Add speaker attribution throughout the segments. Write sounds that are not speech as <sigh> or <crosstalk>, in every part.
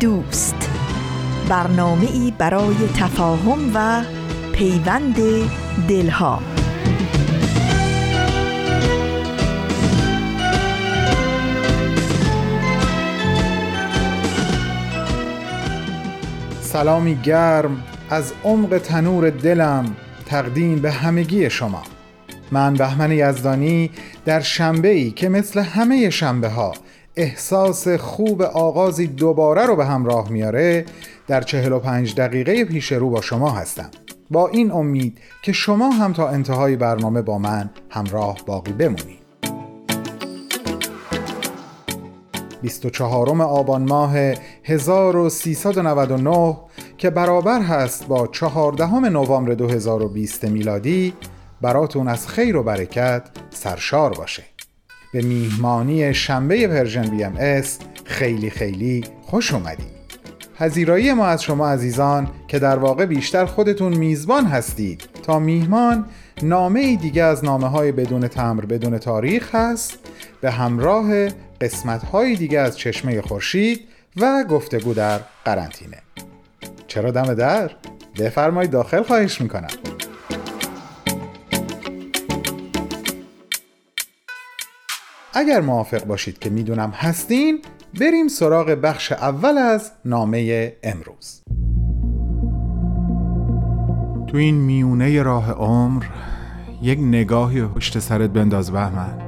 Speaker 1: دوست. برنامه ای برای تفاهم و پیوند دلها.
Speaker 2: سلامی گرم از عمق تنور دلم تقدیم به همگی شما. من بهمن یزدانی در شنبه ای که مثل همه شنبه ها احساس خوب آغازی دوباره رو به همراه میاره در 45 دقیقه پیش رو با شما هستم. با این امید که شما هم تا انتهای برنامه با من همراه باقی بمونید. 24 آبان ماه 1399 که برابر هست با 14 نوامبر 2020 میلادی براتون از خیر و برکت سرشار باشه. به میهمانی شنبه پرژن بی ام خیلی خیلی خوش اومدید. پذیرایی ما از شما عزیزان که در واقع بیشتر خودتون میزبان هستید. تا میهمان نامه ای دیگه از نامه های بدون تمر بدون تاریخ هست. به همراه قسمت های دیگه از چشمه خورشید و گفتگو در قرنطینه. چرا دم در؟ بفرمایید داخل خواهش می‌کنم. اگر موافق باشید که می‌دونم هستین بریم سراغ بخش اول از نامه امروز. تو این میونه راه عمر یک نگاهی پشت سرت بنداز بهمن.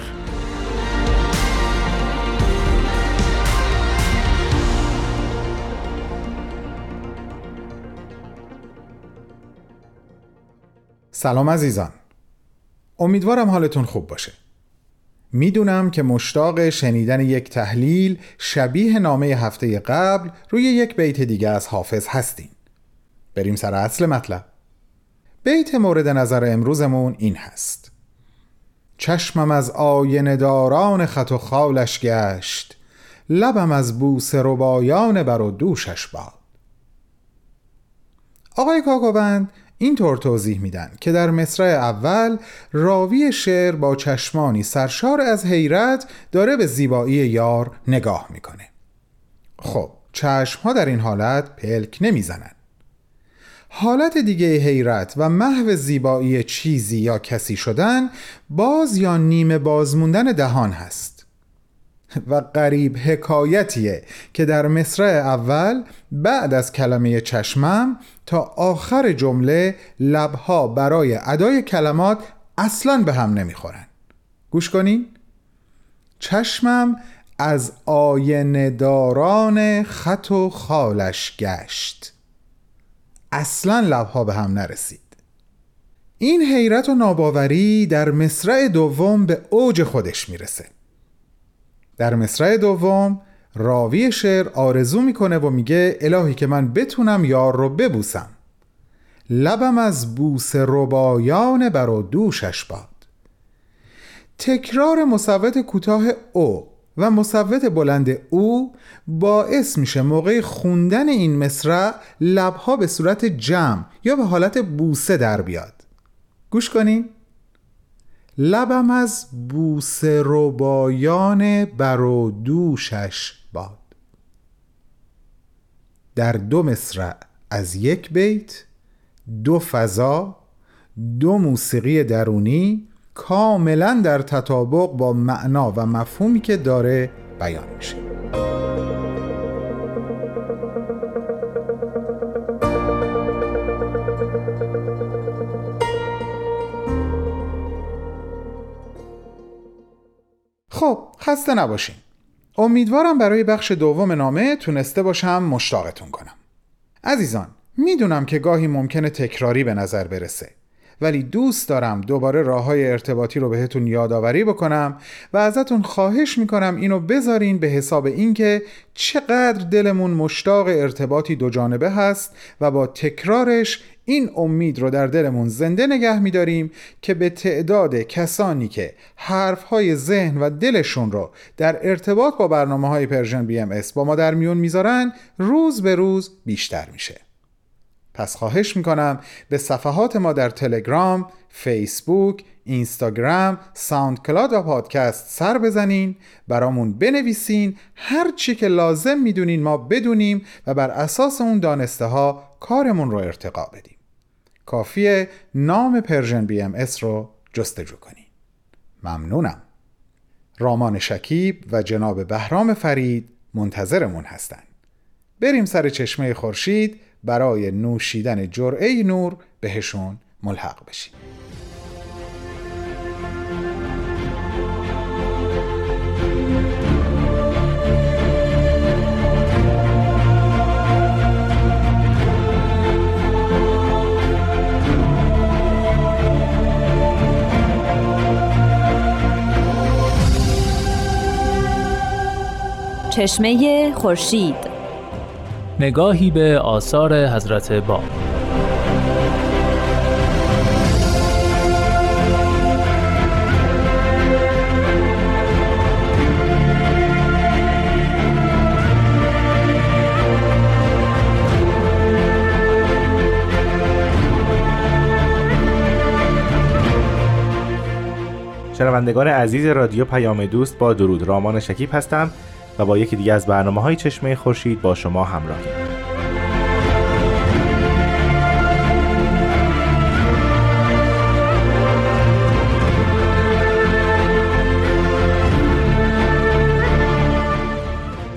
Speaker 2: سلام عزیزان. امیدوارم حالتون خوب باشه. می‌دونم که مشتاق شنیدن یک تحلیل شبیه نامه هفته قبل روی یک بیت دیگه از حافظ هستین. بریم سر اصل مطلب. بیت مورد نظر امروزمون این هست. چشمم از آینه داران خط و خالش گشت لبم از بوس ربایان بر و دوشش باد. آقای کاکوبند اینطور توضیح میدن که در مصرع اول راوی شعر با چشمانی سرشار از حیرت داره به زیبایی یار نگاه می‌کنه. خب چشم ها در این حالت پلک نمی‌زنن. حالت دیگه حیرت و محو زیبایی چیزی یا کسی شدن باز یا نیمه بازموندن دهان هست. و قریب حکایتیه که در مصرع اول بعد از کلمه چشمم تا آخر جمله لبها برای ادای کلمات اصلا به هم نمی‌خورن. گوش کنین. چشمم از آینه داران خط و خالش گشت. اصلا لبها به هم نرسید. این حیرت و ناباوری در مصرع دوم به اوج خودش می‌رسه. در مصرع دوم راوی شعر آرزو می‌کنه و میگه الهی که من بتونم یار رو ببوسم. لبم از بوس ربایان بر و دوشش باد. تکرار مصوت کوتاه او و مصوت بلند او باعث میشه موقع خوندن این مصرع لبها به صورت جمع یا به حالت بوسه در بیاد. گوش کنین. لبم از بوسه ربایان بر و دوشش باد. در دو مصرع از یک بیت دو فضا دو موسیقی درونی کاملا در تطابق با معنا و مفهومی که داره بیان میشه. خسته نباشین. امیدوارم برای بخش دوم نامه تونسته باشم مشتاقتون کنم. عزیزان می‌دونم که گاهی ممکنه تکراری به نظر برسه ولی دوست دارم دوباره راه های ارتباطی رو بهتون یادآوری بکنم و ازتون خواهش می‌کنم اینو بذارین به حساب اینکه چقدر دلمون مشتاق ارتباطی دو جانبه هست و با تکرارش این امید رو در دلمون زنده نگه میداریم که به تعداد کسانی که حرفهای ذهن و دلشون رو در ارتباط با برنامه های Persian BMS با ما در میون می‌ذارن روز به روز بیشتر میشه. پس خواهش می‌کنم به صفحات ما در تلگرام، فیسبوک، اینستاگرام، SoundCloud و پادکست سر بزنین برامون بنویسین هر چی که لازم می‌دونین ما بدونیم و بر اساس اون دانسته ها کارمون رو ارتقا بدیم. کافیه نام Persian BMS رو جستجو کنین ممنونم. رامان شکیب و جناب بهرام فرید منتظرمون هستن. بریم سر چشمه خورشید برای نوشیدن جرعه نور بهشون ملحق بشیم.
Speaker 3: چشمه خورشید.
Speaker 4: نگاهی به آثار حضرت باب
Speaker 5: شنوندگان عزیز رادیو پیام دوست با درود رامان شکیب هستم. و با یکی دیگه از برنامه های چشمه خورشید با شما همراهیم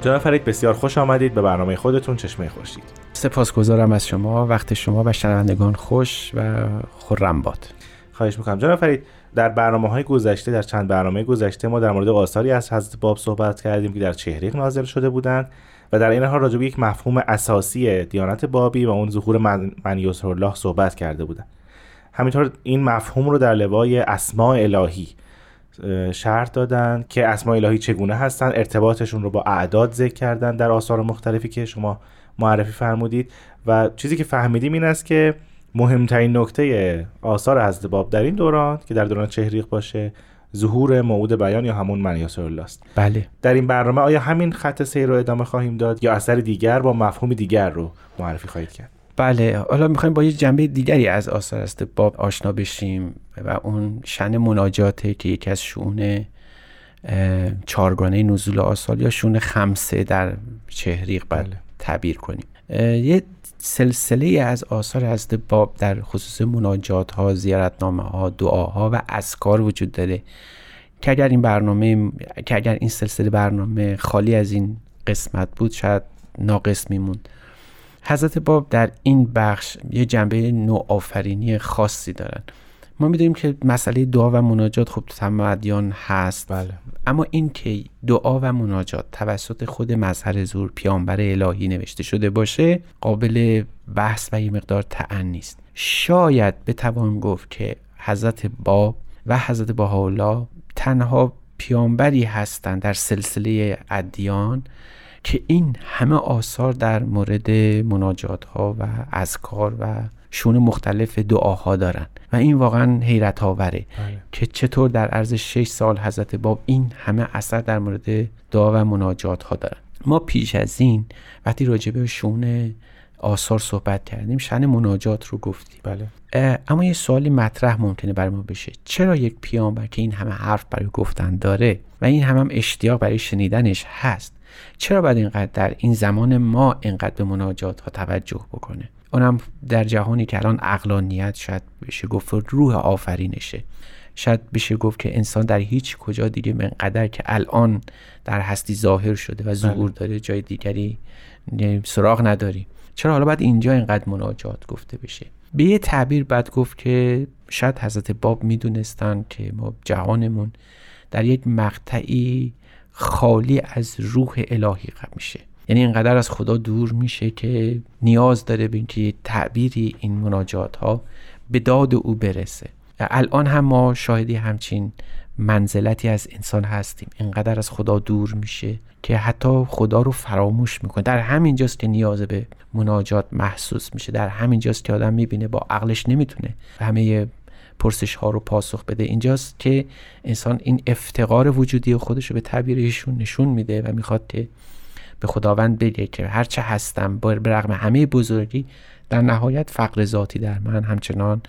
Speaker 5: جناب فرید بسیار خوش آمدید به برنامه خودتون چشمه خورشید.
Speaker 6: سپاسگزارم از شما وقت شما و شنوندگان خوش و خرم باد.
Speaker 5: خواهش می‌کنم. جناب فرید در برنامه های گذشته در چند برنامه گذشته ما در مورد آثاری از حضرت باب صحبت کردیم که در چهریق نازل شده بودند و در این حال راجع به یک مفهوم اساسی دیانت بابی و اون ظهور من, من الله صحبت کرده بودند. همینطور این مفهوم رو در لوای اسماء الهی شرط دادن که اسماء الهی چگونه هستن ارتباطشون رو با اعداد ذکر کردن در آثار مختلفی که شما معرفی فرمودید. و چیزی که فهمیدیم این است که مهمترین نکته آثار حضرت باب در این دوران که در دوران چهریق باشه ظهور موعود بیان یا همون من الله است.
Speaker 6: بله.
Speaker 5: در این برنامه آیا همین خط سیر رو ادامه خواهیم داد یا اثر دیگر با مفهوم دیگر رو معرفی خواهید کرد؟
Speaker 6: بله. حالا می‌خوایم با یه جنبه دیگری از آثار است باب آشنا بشیم و اون شن مناجاته که یکی از شون چارگانه نزول آثار یا شون خمسه در چهریق بله. تعبیر کنیم. یه سلسله از آثار حضرت باب در خصوص مناجات ها زیارتنامه ها دعاها و اسکار وجود داره که اگر این برنامه که اگر این سلسله برنامه خالی از این قسمت بود شاید ناقص میموند. حضرت باب در این بخش یه جنبه نوآفرینی خاصی دارن. ما می‌دونیم که مسئله دعا و مناجات خب تمام هست
Speaker 5: بله.
Speaker 6: اما این که دعا و مناجات توسط خود مظهر زور پیامبر الهی نوشته شده باشه قابل بحث و یه مقدار تعن نیست شاید بتوان گفت که حضرت باب و حضرت بهاءالله تنها پیامبری هستند در سلسله ادیان که این همه آثار در مورد مناجات ها و اذکار و شون مختلف دعاها دارن. و این واقعا حیرت آوره بله. که چطور در عرض 6 سال حضرت باب این همه اثر در مورد دعا و مناجات ها دارن. ما پیش از این وقتی راجع به شون آثار صحبت کردیم شن مناجات رو گفتیم.
Speaker 5: بله.
Speaker 6: اما یه سوالی مطرح ممکنه برای ما بشه. چرا یک پیامبر که این همه حرف برای گفتن داره و این همه هم اشتیاق برای شنیدنش هست چرا باید اینقدر در این زمان ما اینقدر به مناجات ها توجه بکنه؟ اونم در جهانی که الان اقلانیت شاید بشه گفت روح آفرینشه. شاید بشه گفت که انسان در هیچ کجا دیگه منقدر که الان در هستی ظاهر شده و ظهور بله. داره جای دیگری سراغ نداری. چرا حالا باید اینجا اینقدر مناجات گفته بشه؟ به یه تعبیر بعد گفت که شاید حضرت باب می‌دونستن که ما جهانمون در یک مقطعی خالی از روح الهی میشه. یعنی اینقدر از خدا دور میشه که نیاز داره به اینکه تعبیری این مناجات ها به داد او برسه. الان هم ما شاهدی همچین منزلتی از انسان هستیم. اینقدر از خدا دور میشه که حتی خدا رو فراموش می‌کنه. در همین جاست که نیاز به مناجات محسوس میشه. در همین جاست که آدم می‌بینه با عقلش نمی‌تونه همه پرسش ها رو پاسخ بده. اینجاست که انسان این افتقار وجودی خودش رو به تعبیر ایشون نشون میده و می‌خواد که به خداوند بگه که هرچه هستم با رغم همه بزرگی در نهایت فقر ذاتی در من همچنان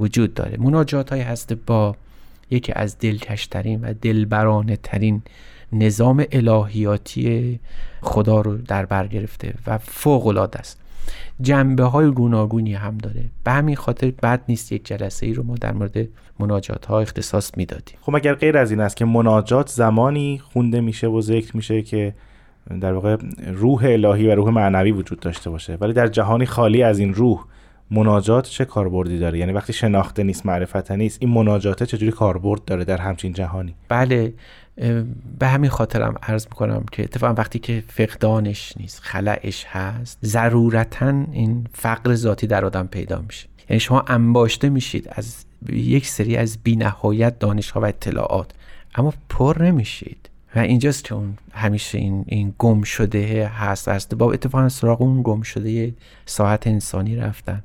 Speaker 6: وجود داره. مناجات های هست با یکی از دلکشترین و دلبرانه ترین نظام الهیاتی خدا رو در بر گرفته و فوق العاده است. جنبه های گوناگونی هم داره. به همین خاطر بد نیست یک جلسه ای رو ما در مورد مناجات ها اختصاص می‌دادیم.
Speaker 5: خب اگر غیر از این است که مناجات زمانی خونده میشه و ذکر میشه که در واقع روح الهی و روح معنوی وجود داشته باشه. ولی در جهانی خالی از این روح مناجات چه کاربردی داره؟ یعنی وقتی شناخته نیست معرفت نیست این مناجات چجوری کاربرد داره در همچین جهانی؟
Speaker 6: بله به همین خاطرم عرض می‌کنم که اتفاقا وقتی که فقدانش نیست خلعش هست ضرورتا این فقر ذاتی در آدم پیدا میشه. یعنی شما انباشته میشید از یک سری از بینهایت دانش ها و اطلاعات اما پر نمیشید. و اینجاست که اون همیشه این, این گم شده هست. است با اتفاقا سراغ اون گم شده ساعت انسانی رفتن.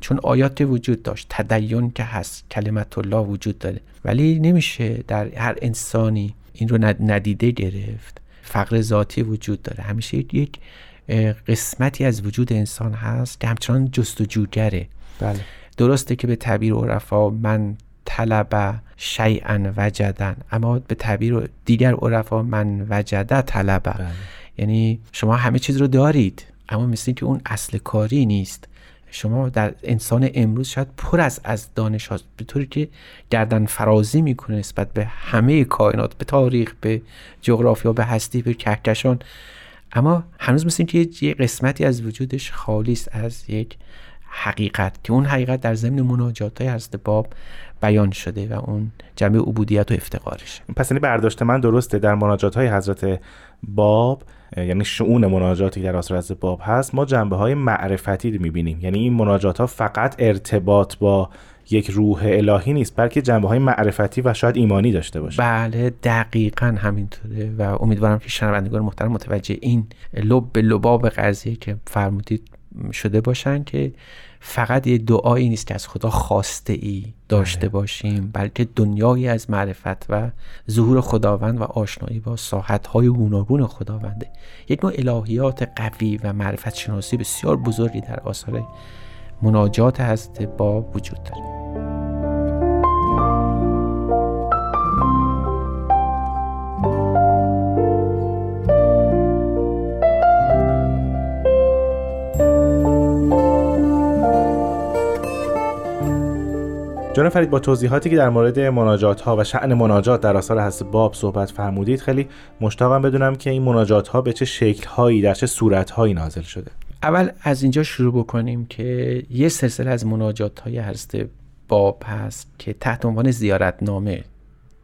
Speaker 6: چون آیات وجود داشت تدین که هست کلمت الله وجود داره. ولی نمیشه در هر انسانی این رو ندیده گرفت. فقر ذاتی وجود داره. همیشه یک قسمتی از وجود انسان هست که همچنان جستجوگره.
Speaker 5: بله.
Speaker 6: درسته که به تعبیر عرفا من طلب شیئا وجدن اما به تعبیر دیگر عرفا من وجده طلبه بله. یعنی شما همه چیز رو دارید اما مثل که اون اصل کاری نیست. شما در انسان امروز شاید پر از از دانش هاست به طوری که گردن فرازی می‌کنه نسبت به همه کائنات به تاریخ به جغرافیا به هستی به کهکشان. اما هنوز مثل که یه قسمتی از وجودش خالی است از یک حقیقت که اون حقیقت در ضمن مناجات های حضرت باب بیان شده و اون جمع عبودیت و افتقارش
Speaker 5: پس یعنی برداشت من درسته در مناجات های حضرت باب یعنی شعون مناجاتی در آثار حضرت باب هست ما جنبه های معرفتی می‌بینیم. یعنی این مناجات ها فقط ارتباط با یک روح الهی نیست بلکه جنبه های معرفتی و شاید ایمانی داشته باشه.
Speaker 6: بله دقیقا همینطوره و امیدوارم که شنوندگان محترم متوجه این لب لباب قضیه که فرمودید شده باشن که فقط یه دعایی نیست که از خدا خواسته ای داشته بله. باشیم بلکه دنیایی از معرفت و ظهور خداوند و آشنایی با ساحتهای گوناگون خداونده یک نوع الهیات قوی و معرفت شناسی بسیار بزرگی در آثار مناجات هست با وجود داره
Speaker 5: جناب فرید با توضیحاتی که در مورد مناجات ها و شعن مناجات در آثار حضرت باب صحبت فرمودید خیلی مشتاقم بدونم که این مناجات ها به چه شکل هایی در چه صورت هایی نازل شده.
Speaker 6: اول از اینجا شروع بکنیم که یه سلسله از مناجات های حضرت باب هست که تحت عنوان زیارتنامه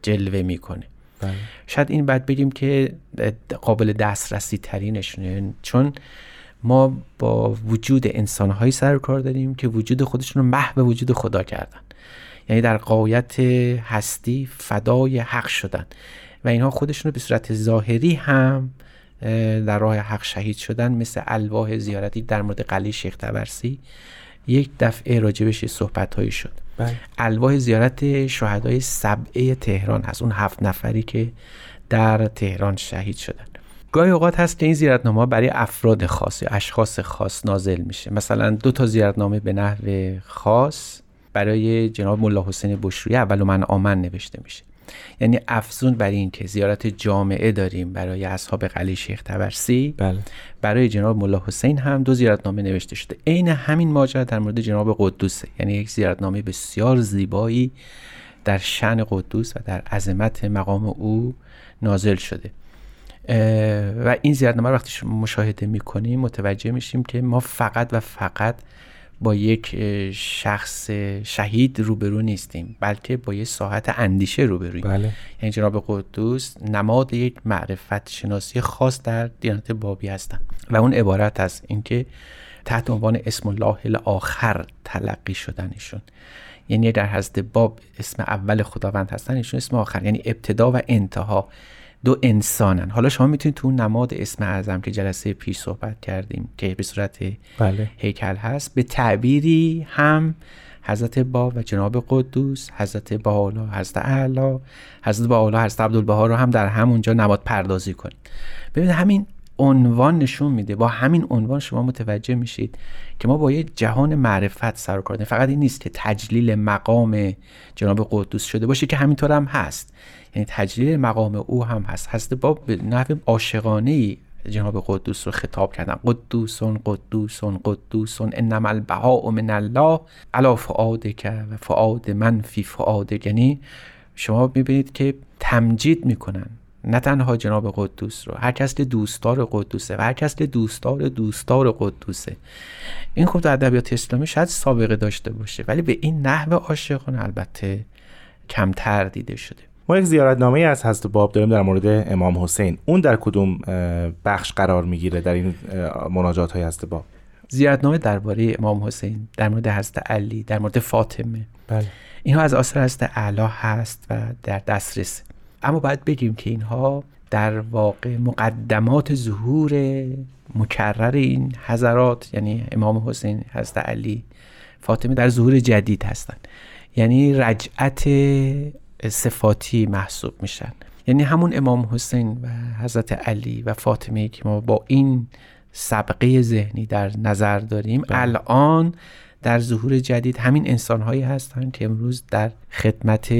Speaker 6: جلوه می‌کنه. بله. شاید این بعد بگیم که قابل دسترسی ترینشونه چون ما با وجود انسانهایی سر کار داریم که وجود خودشون رو محو وجود خدا کردن. یعنی در قایت هستی فدای حق شدن. و اینها خودشون رو به صورت ظاهری هم در راه حق شهید شدن مثل الواح زیارتی در مورد قلی شیخ تبرسی یک دفعه راجبش صحبت هایی شد. بله. الواح زیارت شهدای سبعه تهران هست. اون هفت نفری که در تهران شهید شدن. گاهی اوقات هست که این زیارتنامه برای افراد خاص اشخاص خاص نازل میشه. مثلا دو تا زیارتنامه به نحو خاص برای جناب ملا حسین بشروی اول من آمن نوشته میشه. یعنی افزون بر این که زیارت جامعه داریم برای اصحاب قلی شیخ تبرسی.
Speaker 5: بله.
Speaker 6: برای جناب ملا حسین هم دو زیارتنامه نوشته شده. عین همین ماجرا در مورد جناب قدوسه. یعنی یک زیارتنامه بسیار زیبایی در شن قدوس و در عظمت مقام او نازل شده. و این زیارتنامه وقتی مشاهده می‌کنیم متوجه میشیم که ما فقط و فقط با یک شخص شهید روبرو نیستیم بلکه با یک ساحت اندیشه روبرویم.
Speaker 5: بله.
Speaker 6: یعنی جناب قدوس نماد یک معرفت شناسی خاص در دیانت بابی هستند و اون عبارت است اینکه تحت عنوان اسم الله آخر تلقی شدنشون. یعنی در حضرت باب اسم اول خداوند هستن ایشون اسم آخر. یعنی ابتدا و انتها. دو انسانن. حالا شما می‌تونید تو نماد اسم اعظم که جلسه پیش صحبت کردیم که به صورت
Speaker 5: بله.
Speaker 6: هیکل هست به تعبیری هم حضرت باب و جناب قدوس حضرت بالا حضرت اعلا حضرت بالا حضرت عبدالبها رو هم در همونجا نماد پردازی کنید. ببینید همین عنوان نشون میده. با همین عنوان شما متوجه میشید که ما با یه جهان معرفت سر کار فقط این نیست که تجلیل مقام جناب قدوس شده باشه که همینطور هم هست. یعنی تجلیل مقام او هم هست. هست با به نحو عاشقانه جناب قدوس رو خطاب کردن. قدوسون قدوسون قدوسون انما البهاء من الله علا فعادک و فعاد من فی فعادک یعنی شما می‌بینید که تمجید می‌کنن. نه تنها جناب قدوس رو هر کس دوستدار قدوسه و هر کس دوستدار دوستدار قدوسه. این خب در ادبیات اسلامی شاید سابقه داشته باشه ولی به این نحو عاشقانه البته کمتر دیده شده.
Speaker 5: ما یک زیارتنامه از حضرت باب داریم در مورد امام حسین. اون در کدوم بخش قرار می‌گیره در این مناجات های حضرت باب؟
Speaker 6: زیارتنامه درباره امام حسین در مورد حضرت علی در مورد فاطمه.
Speaker 5: بله.
Speaker 6: اینها از آثار حضرت اعلی هست و در دسترس. اما باید بگیم که اینها در واقع مقدمات ظهور مکرر این حضرات یعنی امام حسین حضرت علی فاطمه در ظهور جدید هستند. یعنی رجعت صفاتی محسوب میشن یعنی همون امام حسین و حضرت علی و فاطمه که ما با این سبقه ذهنی در نظر داریم بله. الان در ظهور جدید همین انسان هایی هستند که امروز در خدمت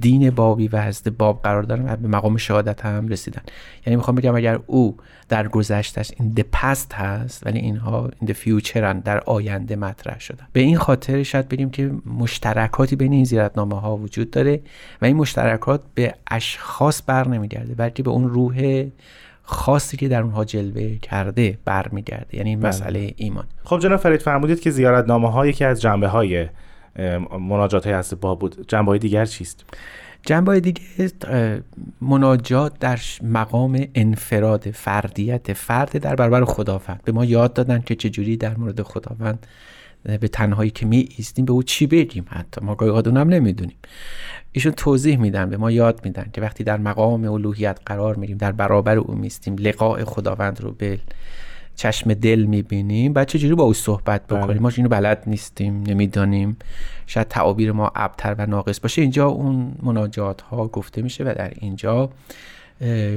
Speaker 6: دین بابی و حضرت باب قرار دارن و به مقام شهادت هم رسیدن. یعنی می‌خوام بگم اگر او در گذشتش این the past هست ولی اینها این future هن در آینده مطرح شدن. به این خاطر شاید بگیم که مشترکاتی بین این زیارتنامه ها وجود داره و این مشترکات به اشخاص بر نمیگرده بلکه به اون روح خاصی که در اونها جلوه کرده برمیگرده یعنی بله. مسئله ایمان.
Speaker 5: خب جناب فرید فرمودید که زیارتنامه ها یکی از جنبه های مناجات های هست با بود. جنبه های دیگر چیست؟
Speaker 6: جنبه دیگه مناجات در مقام انفراد فردیت فرد در برابر خداوند. به ما یاد دادن که چجوری در مورد خداوند به تنهایی که می ایستیم به او چی بگیم حتی؟ ما گاهی هم نمی‌دونیم. ایشون توضیح میدن به ما یاد میدن که وقتی در مقام الوهیت قرار میریم در برابر او میستیم لقاء خداوند رو به چشم دل می‌بینیم بعد چجوری با او صحبت بکنیم؟ بله. ما اینو بلد نیستیم نمی‌دانیم. شاید تعابیر ما ابتر و ناقص باشه. اینجا اون مناجات ها گفته میشه و در اینجا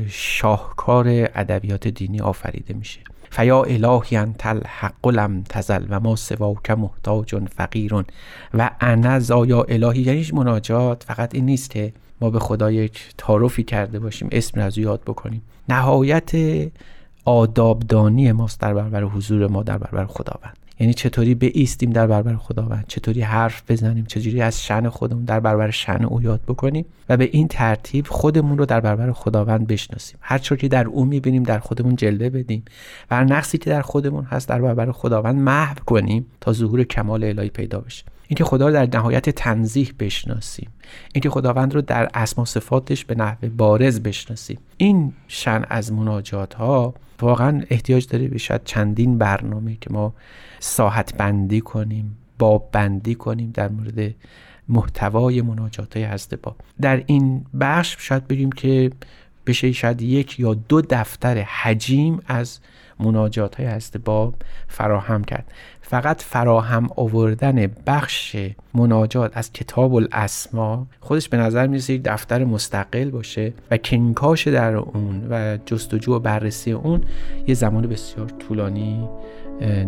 Speaker 6: شاهکار ادبیات دینی آفریده میشه. فیا الهی انت الحق لم تزل و ما سواک محتاج فقیر. و انا زایا الهی یعنی مناجات فقط این نیست که ما به خدا یک تعارفی کرده باشیم اسم از یاد بکنیم. نهایت آدابدانی ماست در برابر حضور ما در برابر خداوند. یعنی چطوری به ایستیم در برابر خداوند چطوری حرف بزنیم چطوری از شن خودمون در برابر شن او یاد بکنیم و به این ترتیب خودمون رو در برابر خداوند بشناسیم. هر که در او می‌بینیم در خودمون جلوه بدیم و هر نقصی که در خودمون هست در برابر خداوند محو کنیم تا ظهور کمال الهی پیدا بشه. اینکه خدا رو در نهایت تنظیح بشناسیم. اینکه خداوند رو در اسما صفاتش به نحو بارز بشناسیم. این شن از مناجات ها واقعا احتیاج داره به شاید چندین برنامه که ما ساحت بندی کنیم باب بندی کنیم در مورد محتوای مناجات های هسته با. در این بخش شاید بگیم که بشه شاید یک یا دو دفتر حجیم از مناجات های هست باب فراهم کرد. فقط فراهم آوردن بخش مناجات از کتاب الاسما خودش به نظر می‌رسه یک دفتر مستقل باشه و کنکاش در اون و جستجو و بررسی اون یه زمان بسیار طولانی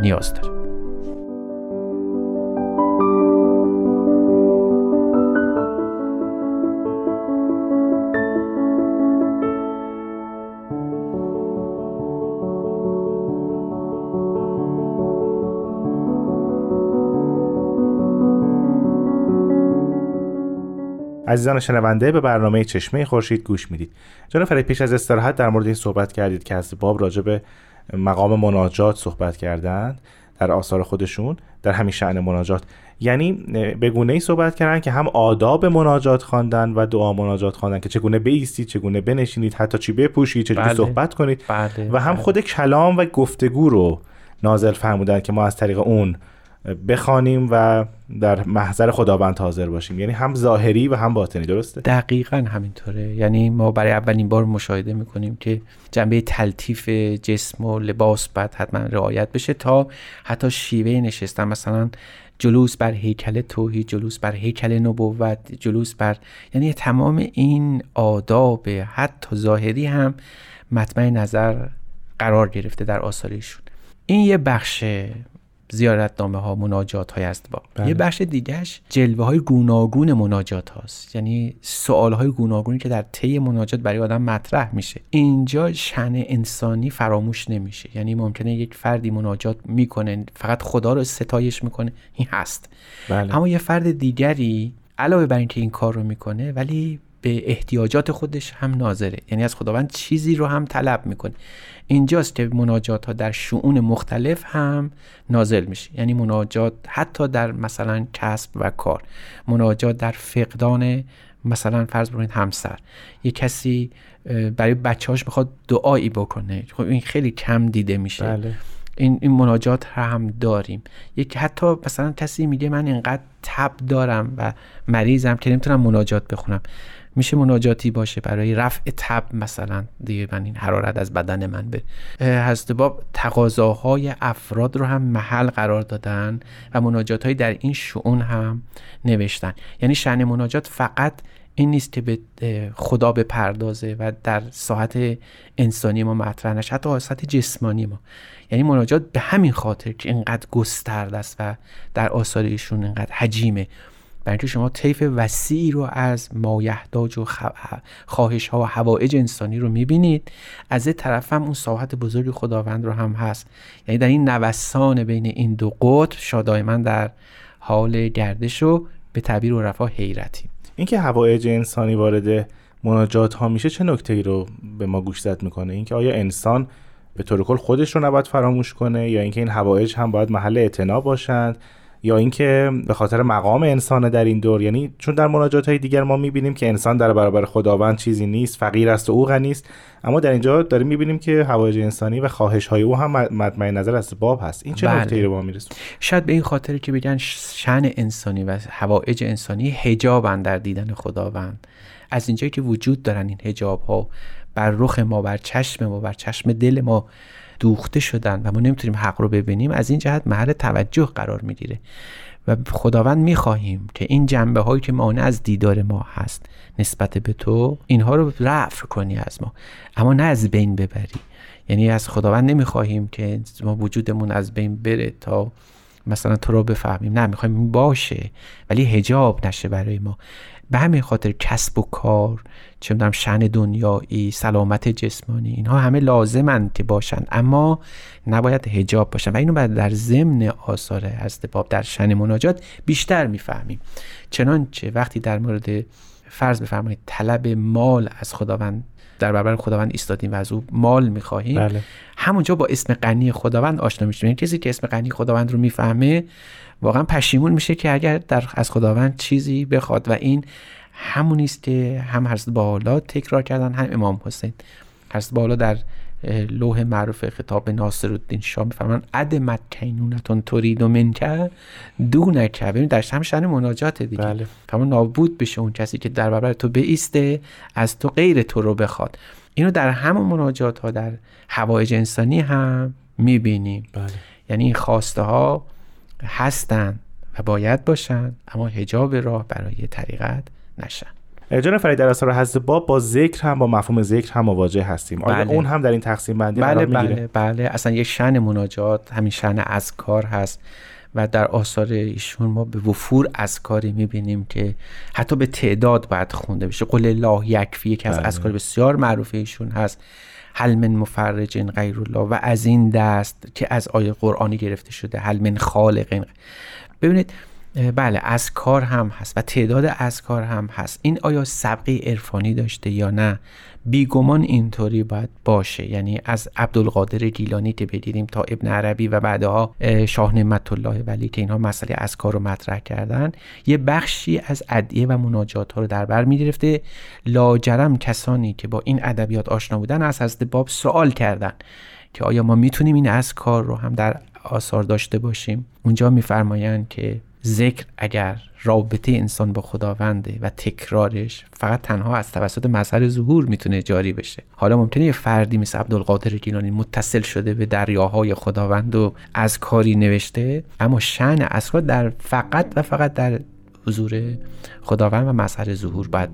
Speaker 6: نیاز داره.
Speaker 5: عزیزان شنونده به برنامه چشمه خورشید گوش می‌دید جناب فرید پیش از استراحت در مورد این صحبت کردید که از باب راجع به مقام مناجات صحبت کردند در آثار خودشون در همین شعن مناجات یعنی به گونه ای صحبت کردن که هم آداب مناجات خواندن و دعا مناجات خواندن که چگونه بیستید چگونه بنشینید حتی چی بپوشید چگونه
Speaker 6: بله.
Speaker 5: صحبت کنید
Speaker 6: بله،
Speaker 5: و هم
Speaker 6: بله.
Speaker 5: خود کلام و گفتگو رو نازل فرمودن که ما از طریق اون بخوانیم و در محضر خداوند حاضر باشیم. یعنی هم ظاهری و هم باطنی درسته؟
Speaker 6: دقیقا همینطوره. یعنی ما برای اولین بار مشاهده می‌کنیم که جنبه تلطیف جسم و لباس باید حتما رعایت بشه تا حتی شیوه نشستن. مثلا جلوس بر هیکل توحید جلوس بر هیکل نبوت جلوس بر یعنی تمام این آداب حتی ظاهری هم مطمع نظر قرار گرفته در آثارشون. این یه بخش زیارتنامه ها مناجات های است با.
Speaker 5: بله.
Speaker 6: یه بخش دیگهش جلوه های گوناگون مناجات هاست. یعنی سوال های گوناگونی که در طی مناجات برای آدم مطرح میشه. اینجا شن انسانی فراموش نمیشه. یعنی ممکنه یک فردی مناجات می‌کنه فقط خدا رو ستایش می‌کنه. این هست.
Speaker 5: بله.
Speaker 6: اما یه فرد دیگری علاوه بر اینکه این کار رو می‌کنه ولی به احتیاجات خودش هم ناظره. یعنی از خداوند چیزی رو هم طلب می‌کنه. اینجاست که مناجات ها در شعون مختلف هم نازل میشه. یعنی مناجات حتی در مثلا کسب و کار مناجات در فقدان مثلا فرض بکنید همسر. یه کسی برای بچه‌هاش می‌خواد دعایی بکنه. خب این خیلی کم دیده میشه.
Speaker 5: بله.
Speaker 6: این, این مناجات هم داریم. یک حتی مثلا کسی میگه من اینقدر تب دارم و مریضم که نمی‌تونم مناجات بخونم. میشه مناجاتی باشه برای رفع تب مثلا؟ دیگه من این حرارت از بدن من به حضرت باب تقاضاهای افراد رو هم محل قرار دادن و مناجات های در این شعون هم نوشتن. یعنی شعن مناجات فقط این نیست که به خدا بپردازه و در ساحت انسانی ما مطرح نشه حتی ساحت جسمانی ما. یعنی مناجات به همین خاطر که اینقدر گسترده است و در آثار ایشون اینقدر حجیمه. برای اینکه شما طیف وسیعی رو از مایحتاج و خواهش ها و هوایج انسانی رو می‌بینید از یه طرف هم اون ساحت بزرگ خداوند رو هم هست. یعنی در این نوسان بین این دو قطب شادایما در حال گردش و به تعبیر و رفا حیرتی
Speaker 5: اینکه هوایج انسانی وارد مناجات ها میشه چه نکته ای رو به ما گوشزد می‌کنه؟ اینکه آیا انسان به طور کل خودش رو نباید فراموش کنه یا اینکه این هوایج هم باید محل اعتنا باشند؟ یا اینکه به خاطر مقام انسان در این دور یعنی چون در مناجات های دیگر ما می‌بینیم که انسان در برابر خداوند چیزی نیست فقیر است و او غنی است اما در اینجا داریم می‌بینیم که هوایج انسانی و خواهش های او هم مطمئن نظر از باب هست. این چه
Speaker 6: بله.
Speaker 5: نکته رو ما میرسون
Speaker 6: شاید به این خاطر که بگن شن انسانی و هوایج انسانی حجابن در دیدن خداوند. از اینجایی که وجود دارن این حجاب ها بر رخ ما بر چشم ما بر چشم دل ما دوخته شدن و ما نمی‌تونیم حق رو ببینیم از این جهت محل توجه قرار می‌گیره. و خداوند می‌خواهیم که این جنبه هایی که مانع از دیدار ما هست نسبت به تو اینها رو رفع کنی از ما. اما نه از بین ببری. یعنی از خداوند نمی‌خواهیم که ما وجودمون از بین بره تا مثلا تو رو بفهمیم. نه می‌خوایم باشه ولی هجاب نشه برای ما. به همین خاطر کسب و کار چه می‌دونم شن دنیایی سلامت جسمانی اینها همه لازمند که باشن. اما نباید هجاب باشن و اینو بعد در ضمن آثار حضرت باب در شن مناجات بیشتر می‌فهمیم. چنانچه وقتی در مورد فرض بفرمایید طلب مال از خداوند در برابر خداوند ایستادیم و از او مال می‌خواهیم
Speaker 5: بله.
Speaker 6: همونجا با اسم غنی خداوند آشنا میشیم. یعنی کسی که اسم غنی خداوند رو می‌فهمه واقعا پشیمون میشه که اگر در از خداوند چیزی بخواد و این همونی است که هم حضرت بالا تکرار کردن هم امام حسین. حضرت بالا در لوح معروف خطاب ناصر الدین شاه میفرمان عدمت کینونتون تورید و منکه دونکه ببین در هم شأن مناجات دیگه.
Speaker 5: بله.
Speaker 6: فرمان نابود بشه اون کسی که در برابر تو بیسته از تو غیر تو رو بخواد. اینو در همون مناجات ها در هوایج انسانی هم می‌بینیم.
Speaker 5: بله.
Speaker 6: یعنی این خواسته ها هستن و باید باشن اما هجاب راه برای طریقت نشن.
Speaker 5: جان فرید در اثر حضرت باب با ذکر هم با مفهوم ذکر هم مواجه هستیم. آیا
Speaker 6: بله.
Speaker 5: اون هم در این تقسیم بندی
Speaker 6: بله
Speaker 5: می‌گیره؟
Speaker 6: بله بله. اصلا یک شن مناجات همین شن اذکار هست و در آثار ایشون ما به وفور اذکاری می‌بینیم که حتی به تعداد باید خونده بشه قل الله یکفی یکی از
Speaker 5: بله.
Speaker 6: اذکار بسیار معروف ایشون هست. هل من مفرج غیر الله؟ و از این دست که از آیه قرآنی گرفته شده هل من خالق ببینید بله از کار هم هست و تعداد از کار هم هست. این آیا سبقی عرفانی داشته یا نه؟ بیگمان اینطوری باید باشه. یعنی از عبدالقادر گیلانی که بدیدیم تا ابن عربی و بعدها شاه نعمت الله ولی که اینها مسئله از کار رو مطرح کردن. یه بخشی از ادعیه و مناجات ها رو در بر می‌گرفته. لاجرم کسانی که با این ادبیات آشنا بودن از حضرت باب سوال کردن که آیا ما می‌تونیم این از کار رو هم در آثار داشته باشیم؟ اونجا میفرمایند که ذکر اگر رابطه انسان با خداونده و تکرارش فقط تنها از توسط مظهر ظهور می‌تونه جاری بشه. حالا ممکنه یه فردی مثل عبدالقادر گیلانی متصل شده به دریاهای خداوند و از کاری نوشته اما شن اسکار در فقط و فقط در حضور خداوند و مظهر ظهور باید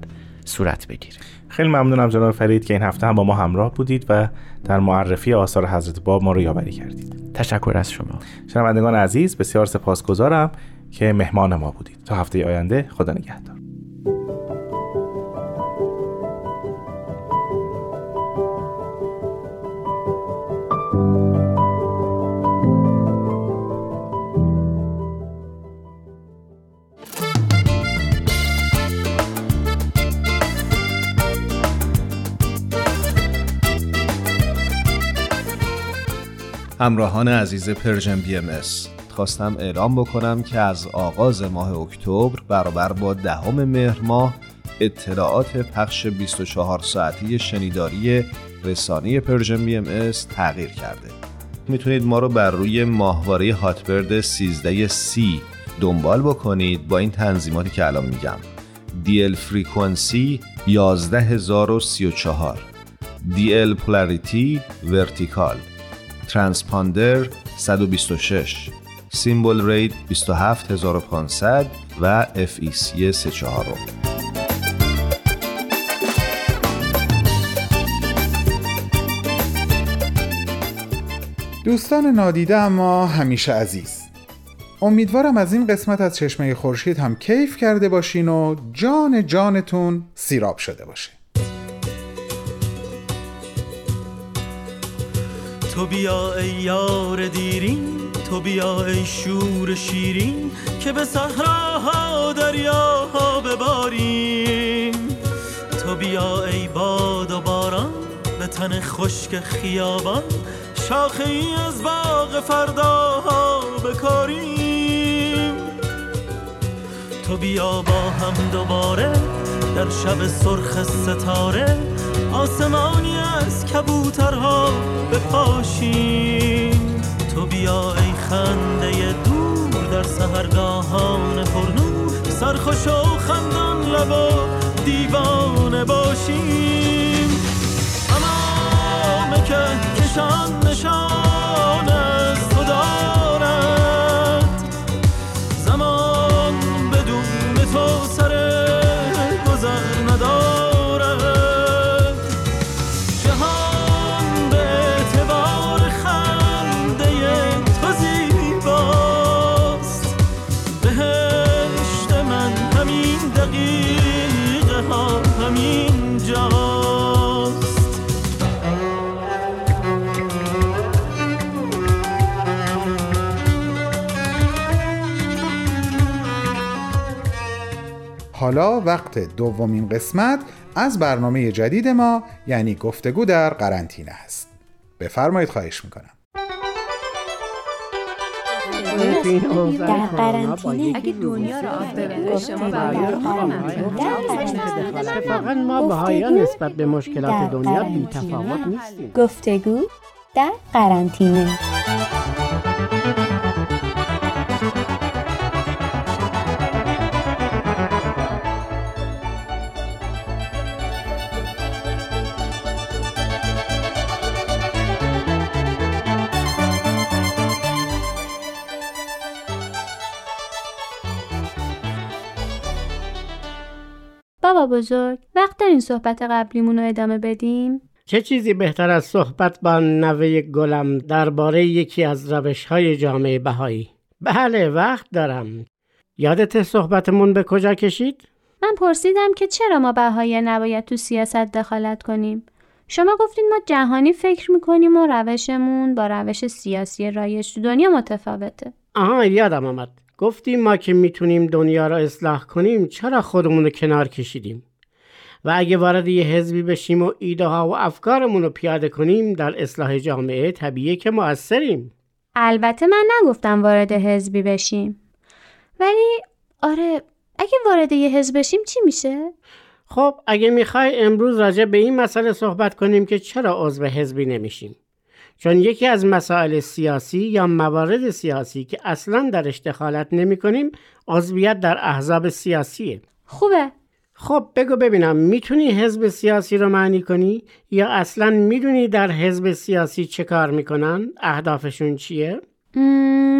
Speaker 6: صورت بگیره.
Speaker 5: خیلی ممنونم جناب فرید که این هفته هم با ما همراه بودید و در معرفی آثار حضرت باب ما رو یاوری کردید.
Speaker 6: تشکر از شما.
Speaker 5: شنوندگان عزیز بسیار سپاسگزارم. که مهمان ما بودید. تا هفته آینده خدا نگهدار.
Speaker 7: همراهان عزیز Persian BMS خواستم اعلام بکنم که از آغاز ماه اکتبر برابر با دهم مهر ماه اطلاعات پخش 24 ساعتی شنیداری رسانه Persian BMS تغییر کرده. می‌تونید ما رو بر روی ماهواره Hotbird 13 سی دنبال بکنید با این تنظیماتی که الان میگم. DL frequency 11034 DL polarity vertical. transponder 126 symbol rate 27500 و FEC 34
Speaker 2: دوستان نادیده اما همیشه عزیز. امیدوارم از این قسمت از چشمه خورشید هم کیف کرده باشین و جان جانتون سیراب شده باشه.
Speaker 8: تو بیا ای یار دیرین تو بیا ای شور شیرین که به صحراها دریاها بباریم. تو بیا ای باد و باران به تن خشک خیابان شاخه ای از باغ فرداها بکاریم. تو بیا با هم دوباره در شب سرخ ستاره آسمانی از کبوترها بپاشیم. تو بیا ای خنده دور در سهرگاهان پرنور سرخوش و خندان لب و دیوانه باشیم. اما که کشان نشان از تو زمان بدون تو سر
Speaker 2: حالا وقت دومین قسمت از برنامه جدید ما یعنی گفتگو در قرنطینه است. بفرمایید خواهش می‌کنم.
Speaker 3: در قرنطینه. اگه دنیا رو آب
Speaker 9: اتفاقا ما بهایان نسبت به مشکلات دنیا بی تفاوت نیستیم.
Speaker 3: گفتگو در قرنطینه.
Speaker 10: بابا بزرگ وقت دارین صحبت قبلیمون رو ادامه بدیم؟
Speaker 9: چه چیزی بهتر از صحبت با نوه گلم درباره یکی از روش های جامعه بهایی؟ بله وقت دارم یادت صحبتمون به کجا کشید؟
Speaker 10: من پرسیدم که چرا ما بهایی نباید تو سیاست دخالت کنیم؟ شما گفتین ما جهانی فکر می‌کنیم و روشمون با روش سیاسی رایج تو دنیا متفاوته
Speaker 9: آها یادم آمد گفتیم ما که می‌تونیم دنیا را اصلاح کنیم چرا خودمون رو کنار کشیدیم؟ و اگه وارد یه حزبی بشیم و ایده ها و افکارمون رو پیاده کنیم در اصلاح جامعه طبیعه که موثریم.
Speaker 10: البته من نگفتم وارد حزبی بشیم. ولی آره اگه وارد یه حزب بشیم چی میشه؟
Speaker 9: خب اگه می‌خوای امروز راجع به این مسئله صحبت کنیم که چرا عضو حزبی نمیشیم؟ چون یکی از مسائل سیاسی یا موارد سیاسی که اصلا درش دخالت نمی کنیم عضویت در احزاب سیاسیه.
Speaker 10: خوبه.
Speaker 9: خب بگو ببینم می‌تونی حزب سیاسی رو معنی کنی؟ یا اصلا می‌دونی در حزب سیاسی چه کار می‌کنن؟ اهدافشون چیه؟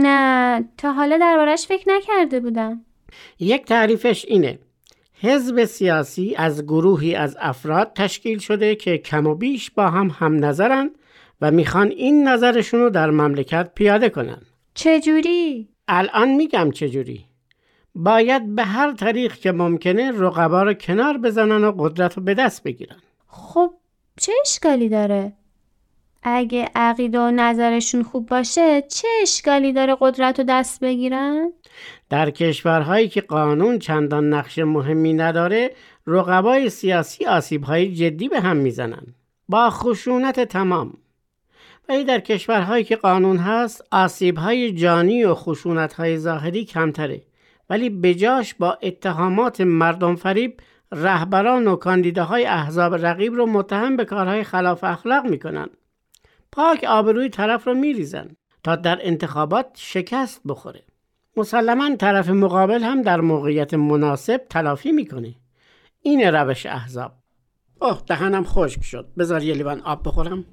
Speaker 10: نه تا حالا دربارش فکر نکرده بودم.
Speaker 9: یک تعریفش اینه. حزب سیاسی از گروهی از افراد تشکیل شده که کم و بیش با هم هم نظرن و می‌خوان این نظرشون رو در مملکت پیاده کنن
Speaker 10: چجوری؟
Speaker 9: الان میگم چجوری باید به هر طریق که ممکنه رقبا رو کنار بزنن و قدرت رو به دست بگیرن
Speaker 10: خب چه اشکالی داره؟ اگه عقیده و نظرشون خوب باشه چه اشکالی داره قدرت رو دست بگیرن؟
Speaker 9: در کشورهایی که قانون چندان نقش مهمی نداره رقبای سیاسی آسیبهای جدی به هم می‌زنن با خشونت تمام ولی در کشورهایی که قانون هست آسیبهای جانی و خشونتهای ظاهری کمتره. ولی بجاش با اتهامات مردم فریب رهبران و کاندیداهای احزاب رقیب رو متهم به کارهای خلاف اخلاق می‌کنن. پاک آبروی طرف رو میریزن تا در انتخابات شکست بخوره. مسلما طرف مقابل هم در موقعیت مناسب تلافی می‌کنه. این روش احزاب. اوه دهنم خشک شد. بذار یه لیوان آب بخورم.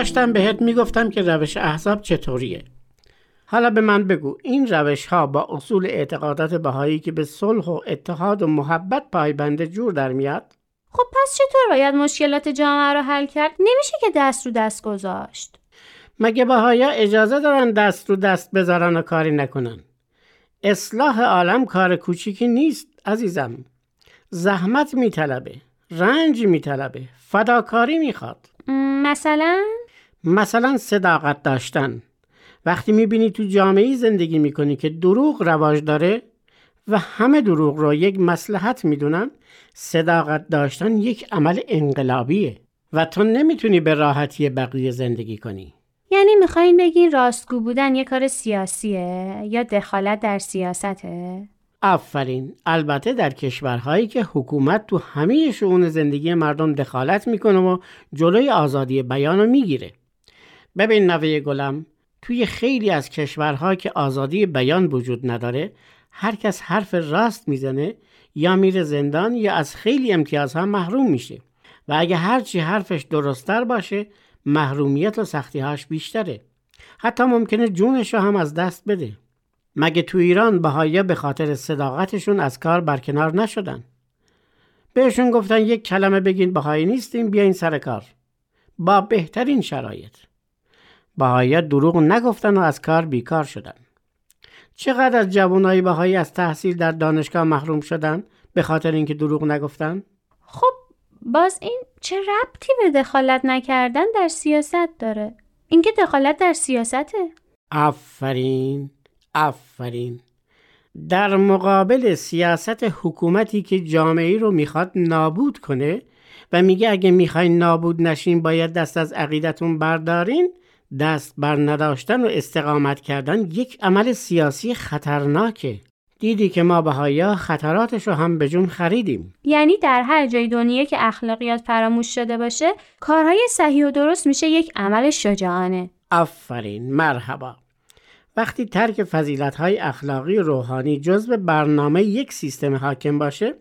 Speaker 9: داشتم بهت می‌گفتم که روش احزاب چطوریه. حالا به من بگو این روش ها با اصول اعتقادات بهایی که به صلح و اتحاد و محبت پایبنده جور در میاد؟
Speaker 10: خب پس چطور باید مشکلات جامعه رو حل کرد؟ نمیشه که دست رو دست گذاشت.
Speaker 9: مگه بهایا اجازه دارن دست رو دست بذارن و کاری نکنن؟ اصلاح عالم کار کوچیکی نیست عزیزم. زحمت میطلبه رنج میطلبه فداکاری می‌خواد.
Speaker 10: مثلا؟
Speaker 9: مثلا صداقت داشتن. وقتی می‌بینی تو جامعه زندگی می‌کنی که دروغ رواج داره و همه دروغ رو یک مسلحت می‌دونن صداقت داشتن یک عمل انقلابیه و تو نمی‌تونی به راحتی بقیه زندگی کنی.
Speaker 10: یعنی می‌خواین بگین راستگو بودن یه کار سیاسیه یا دخالت در سیاسته؟
Speaker 9: آفرین. البته در کشورهایی که حکومت تو همه شؤون زندگی مردم دخالت می‌کنه و جلوی آزادی بیان رو می‌گیره. ببین نوه گلم توی خیلی از کشورها که آزادی بیان وجود نداره هر کس حرف راست می‌زنه یا میره زندان یا از خیلی امتیازها محروم میشه. و اگه هرچی حرفش درستتر باشه محرومیت و سختیهاش بیشتره. حتی ممکنه جونش رو هم از دست بده. مگه تو ایران بهایی به خاطر صداقتشون از کار برکنار نشدن؟ بهشون گفتن یک کلمه بگین بهایی نیستیم بیاین سر کار. با بهترین شرایط. بهایی دروغ نگفتن و از کار بیکار شدن. چقدر از جوانای بهایی از تحصیل در دانشگاه محروم شدن به خاطر اینکه دروغ نگفتن؟
Speaker 10: خب باز این چه ربطی به دخالت نکردن در سیاست داره؟ اینکه دخالت در سیاسته؟
Speaker 9: آفرین آفرین. در مقابل سیاست حکومتی که جامعه رو می‌خواد نابود کنه و میگه اگه می‌خواین نابود نشین باید دست از عقیدتون بردارین دست بر نداشتن و استقامت کردن یک عمل سیاسی خطرناکه. دیدی که ما بهایا خطراتش رو هم به جون خریدیم.
Speaker 10: یعنی در هر جای دنیا که اخلاقیات فراموش شده باشه کارهای صحیح و درست میشه یک عمل شجاعانه.
Speaker 9: آفرین مرحبا. وقتی ترک فضیلت های اخلاقی و روحانی جزو برنامه یک سیستم حاکم باشه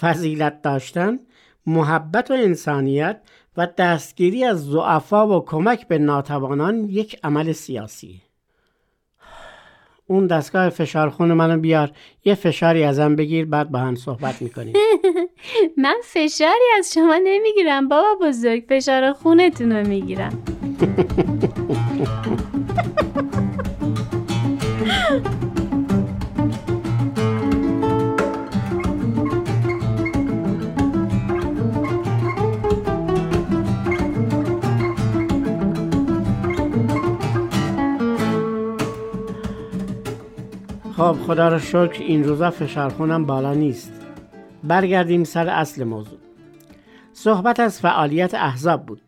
Speaker 9: فضیلت داشتن محبت و انسانیت و دستگیری از ضعفا و کمک به ناتوانان یک عمل سیاسی. اون دستگاه فشارخون منو بیار. یه فشاری ازم بگیر بعد با هم صحبت می‌کنیم. <laughs>
Speaker 10: من فشاری از شما نمی‌گیرم بابا بزرگ. فشار خونتون رو می‌گیرم. <laughs>
Speaker 9: خب خدا رو شکر این روزا فشارخونم بالا نیست. برگردیم سر اصل موضوع. صحبت از فعالیت احزاب بود.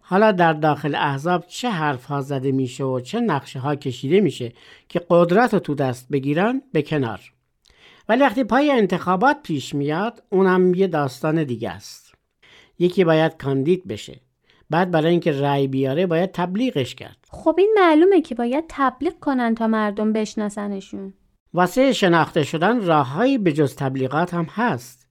Speaker 9: حالا در داخل احزاب چه حرف ها زده میشه و چه نقشه ها کشیده میشه که قدرت رو تو دست بگیرن؟ به کنار. ولی وقتی پای انتخابات پیش میاد اونم یه داستان دیگه است. یکی باید کاندید بشه. بعد برای اینکه رأی بیاره باید تبلیغش کرد.
Speaker 10: خب این معلومه که باید تبلیغ کنن تا مردم بشناسنشون.
Speaker 9: واسه شناخته شدن راههایی به جز تبلیغات هم هست.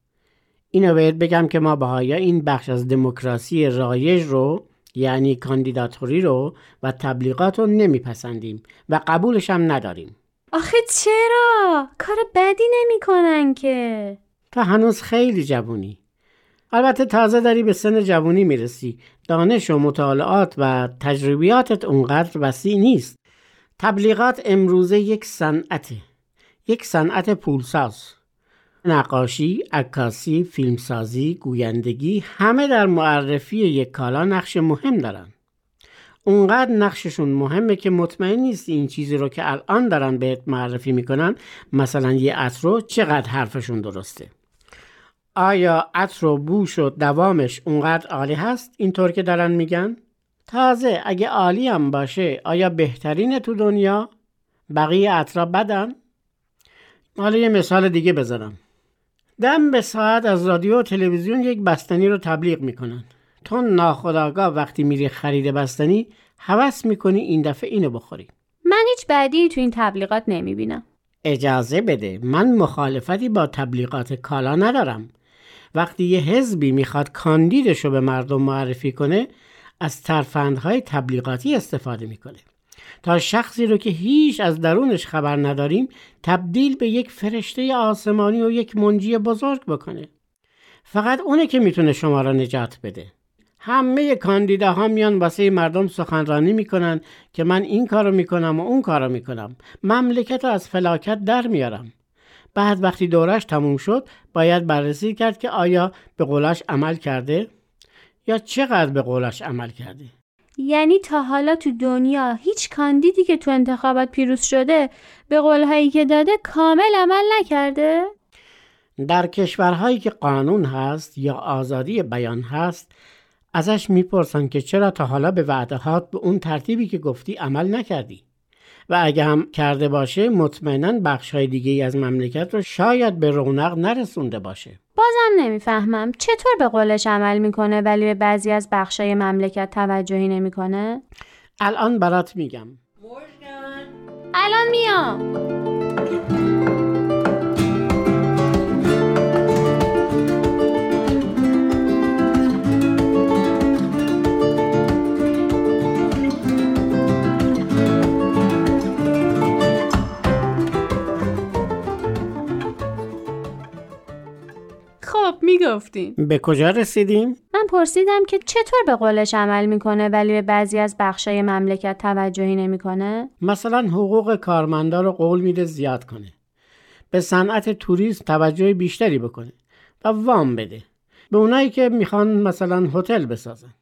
Speaker 9: اینو باید بگم که ما بهایا این بخش از دموکراسی رایج رو یعنی کاندیداتوری رو و تبلیغات رو نمیپسندیم و قبولش هم نداریم.
Speaker 10: آخه چرا؟ کار بدی نمی‌کنن که.
Speaker 9: تا هنوز خیلی جوونی. البته تازه داری به سن جوونی می‌رسی دانش و مطالعات و تجربیاتت اونقدر وسیع نیست تبلیغات امروزه یک صنعته یک صنعت پولساز نقاشی، عکاسی، فیلمسازی، گویندگی همه در معرفی یک کالا نقش مهم دارن. اونقدر نقششون مهمه که مطمئن نیست این چیزی رو که الان دارن بهت معرفی می‌کنن مثلا یه عطر رو چقدر حرفشون درسته. آیا عطر و بوش و دوامش اونقدر عالی هست اینطور که دارن میگن؟ تازه اگه عالی هم باشه آیا بهترین تو دنیا؟ بقیه عطرا بدن؟ حالا یه مثال دیگه بزنم. دم به ساعت از رادیو و تلویزیون یک بستنی رو تبلیغ می‌کنن. تو ناخداگاه وقتی میری خرید بستنی هوس می‌کنی این دفعه اینو بخوری.
Speaker 10: من هیچ بدی تو این تبلیغات نمی‌بینم.
Speaker 9: اجازه بده من مخالفتی با تبلیغات کالا ندارم. وقتی یه حزبی می‌خواد کاندیدش رو به مردم معرفی کنه از ترفندهای تبلیغاتی استفاده می‌کنه. تا شخصی رو که هیچ از درونش خبر نداریم تبدیل به یک فرشته آسمانی و یک منجی بزرگ بکنه. فقط اونه که می‌تونه شما را نجات بده. همه کاندیداها میان واسه مردم سخنرانی می‌کنن که من این کارو می‌کنم و اون کارو می‌کنم. مملکت رو از فلاکت در میارم. بعد وقتی دورش تموم شد باید بررسی کرد که آیا به قولش عمل کرده یا چقدر به قولش عمل کرده
Speaker 10: یعنی تا حالا تو دنیا هیچ کاندیدی که تو انتخابات پیروز شده به قولهایی که داده کامل عمل نکرده؟
Speaker 9: در کشورهایی که قانون هست یا آزادی بیان هست ازش می‌پرسن که چرا تا حالا به وعدهات به اون ترتیبی که گفتی عمل نکردی و اگه هم کرده باشه مطمئنا بخش های دیگه از مملکت رو شاید به رونق نرسونده باشه.
Speaker 10: بازم نمی‌فهمم. چطور به قولش عمل می‌کنه ولی به بعضی از بخشای مملکت توجهی نمی‌کنه؟
Speaker 9: الان برات میگم.
Speaker 10: الان میام.
Speaker 11: می‌گفتین.
Speaker 9: به کجا رسیدیم؟
Speaker 10: من پرسیدم که چطور به قولش عمل می‌کنه ولی به بعضی از بخشای مملکت توجهی نمی‌کنه؟
Speaker 9: مثلا حقوق کارمندا رو قول میده زیاد کنه. به صنعت توریسم توجه بیشتری بکنه و وام بده. به اونایی که می‌خوان مثلا هتل بسازن.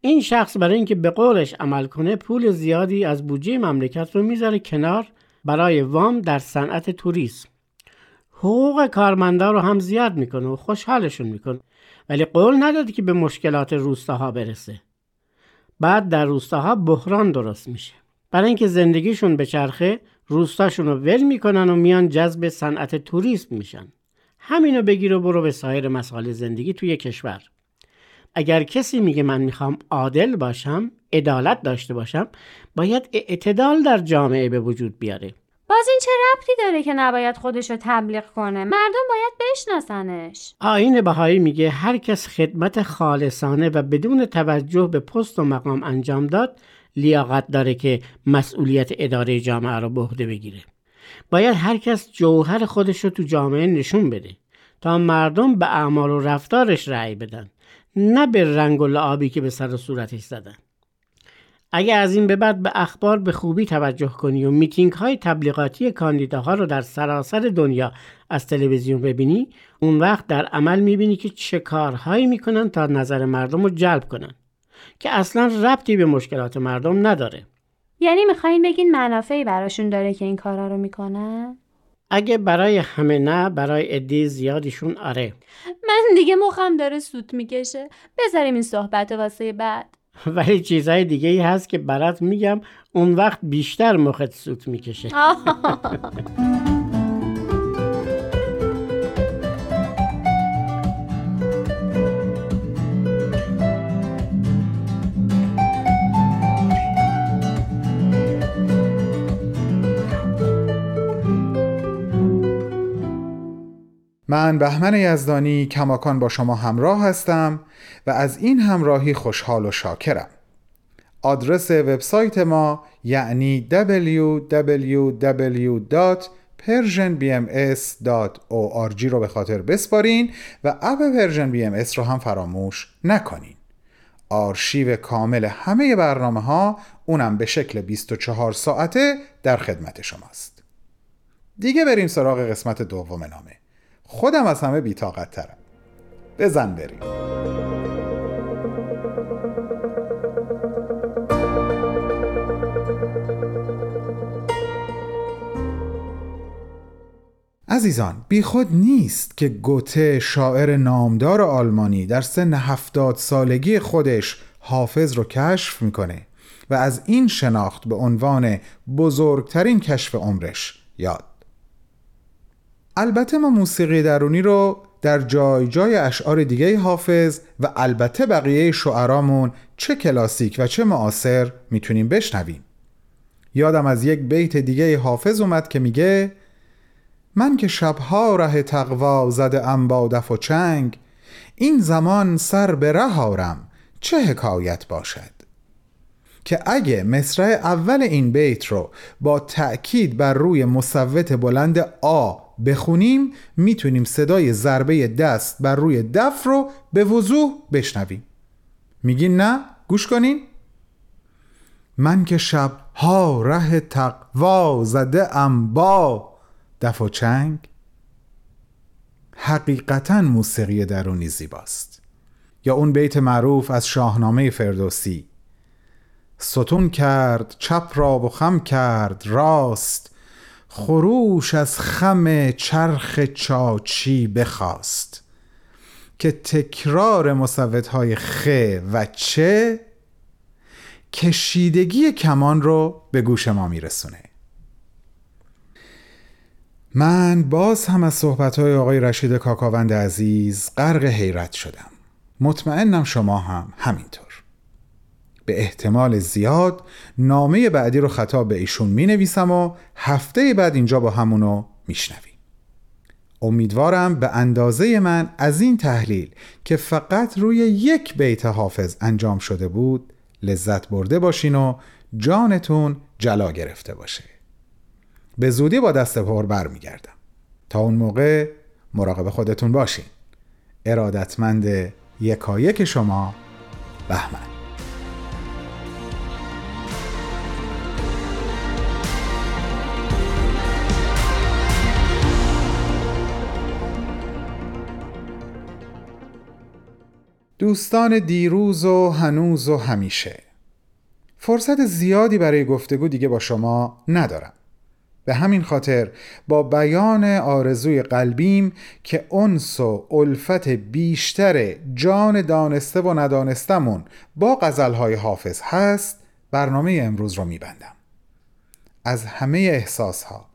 Speaker 9: این شخص برای اینکه به قولش عمل کنه پول زیادی از بودجه مملکت رو می‌ذاره کنار برای وام در صنعت توریسم. حقوق کارمندا رو هم زیاد می‌کنه و خوشحالشون می‌کنه. ولی قول نداده که به مشکلات روستاها برسه. بعد در روستاها بحران درست میشه. برای اینکه زندگیشون به چرخه روستاشون رو ول می‌کنن و میان جذب صنعت توریسم میشن. همینو بگیر و برو به سایر مسائل زندگی توی کشور. اگر کسی میگه من می‌خوام عادل باشم عدالت داشته باشم باید اعتدال در جامعه به وجود بیاره.
Speaker 10: باز این چه ربطی داره که نباید خودش رو تبلیغ کنه؟ مردم باید بشناسنش.
Speaker 9: آین بهایی میگه هر کس خدمت خالصانه و بدون توجه به پست و مقام انجام داد لیاقت داره که مسئولیت اداره جامعه رو به عهده بگیره. باید هر کس جوهر خودش رو تو جامعه نشون بده تا مردم به اعمال و رفتارش رأی بدن نه به رنگ و لعابی که به سر و صورتش زدن. اگه از این به بعد به اخبار به خوبی توجه کنی و میتینگ های تبلیغاتی کاندیداها رو در سراسر دنیا از تلویزیون ببینی اون وقت در عمل می‌بینی که چه کارهایی می‌کنن تا نظر مردم رو جلب کنن. که اصلا ربطی به مشکلات مردم نداره.
Speaker 10: یعنی می‌خواین بگین منافعی براشون داره که این کارا رو می‌کنن؟
Speaker 9: اگه برای همه نه برای عده زیادیشون آره.
Speaker 10: من دیگه مخم داره سوت می‌کشه. بذاریم این صحبت واسه بعد. <laughs>
Speaker 9: ولی چیزهای دیگه ای هست که برات میگم اون وقت بیشتر مخت سوت می‌کشه. <laughs>
Speaker 2: من بهمن یزدانی کماکان با شما همراه هستم و از این همراهی خوشحال و شاکرم. آدرس وبسایت ما یعنی www.persianbms.org رو به خاطر بسپارین و app Persian BMS رو هم فراموش نکنین. آرشیو کامل همه برنامه ها اونم به شکل 24 ساعته در خدمت شماست. دیگه بریم سراغ قسمت دوم نامه. خودم از همه بیتاقت ترم بزن بریم. عزیزان بیخود نیست که گوته شاعر نامدار آلمانی در سن هفتاد سالگی خودش حافظ رو کشف می‌کنه و از این شناخت به عنوان بزرگترین کشف عمرش یاد البته ما موسیقی درونی رو در جای جای اشعار دیگه حافظ و البته بقیه شعرامون چه کلاسیک و چه معاصر می‌تونیم بشنویم. یادم از یک بیت دیگه حافظ اومد که میگه من که شبها ره تقوا زده ام با دف و چنگ این زمان سر به ره آرم چه حکایت باشد؟ که اگه مصرع اول این بیت رو با تأکید بر روی مصوت بلند آ بخونیم می‌تونیم صدای ضربه دست بر روی دف رو به وضوح بشنویم. میگین نه؟ گوش کنین. من که شب ها ره تقوا زده ام با دف و چنگ. حقیقتا موسیقی درونی زیباست. یا اون بیت معروف از شاهنامه فردوسی ستون کرد چپ را و خم کرد راست خروش از خم چرخ چاچی بخواست که تکرار های خ و چه کشیدگی کمان رو به گوش ما میرسونه. من باز هم از های آقای رشید کاکاوند عزیز غرق حیرت شدم. مطمئنم شما هم همینطور. به احتمال زیاد نامه بعدی رو خطاب به ایشون می نویسم و هفته بعد اینجا با همونو میشنویم. امیدوارم به اندازه من از این تحلیل که فقط روی یک بیت حافظ انجام شده بود لذت برده باشین و جانتون جلا گرفته باشه. به زودی با دست پر برمیگردم. تا اون موقع مراقب خودتون باشین. ارادتمند یکایک شما بهمن. دوستان دیروز و هنوز و همیشه. فرصت زیادی برای گفتگو دیگه با شما ندارم. به همین خاطر با بیان آرزوی قلبیم که انس و الفت بیشتر جان دانسته و ندانستمون با غزلهای حافظ هست برنامه امروز رو میبندم. از همه احساسها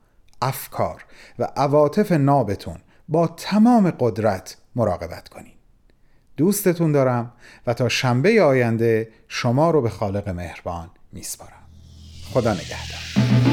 Speaker 2: افکار و عواطف نابتون با تمام قدرت مراقبت کنید. دوستتون دارم و تا شنبه آینده شما رو به خالق مهربان میسپارم. خدا نگهدار.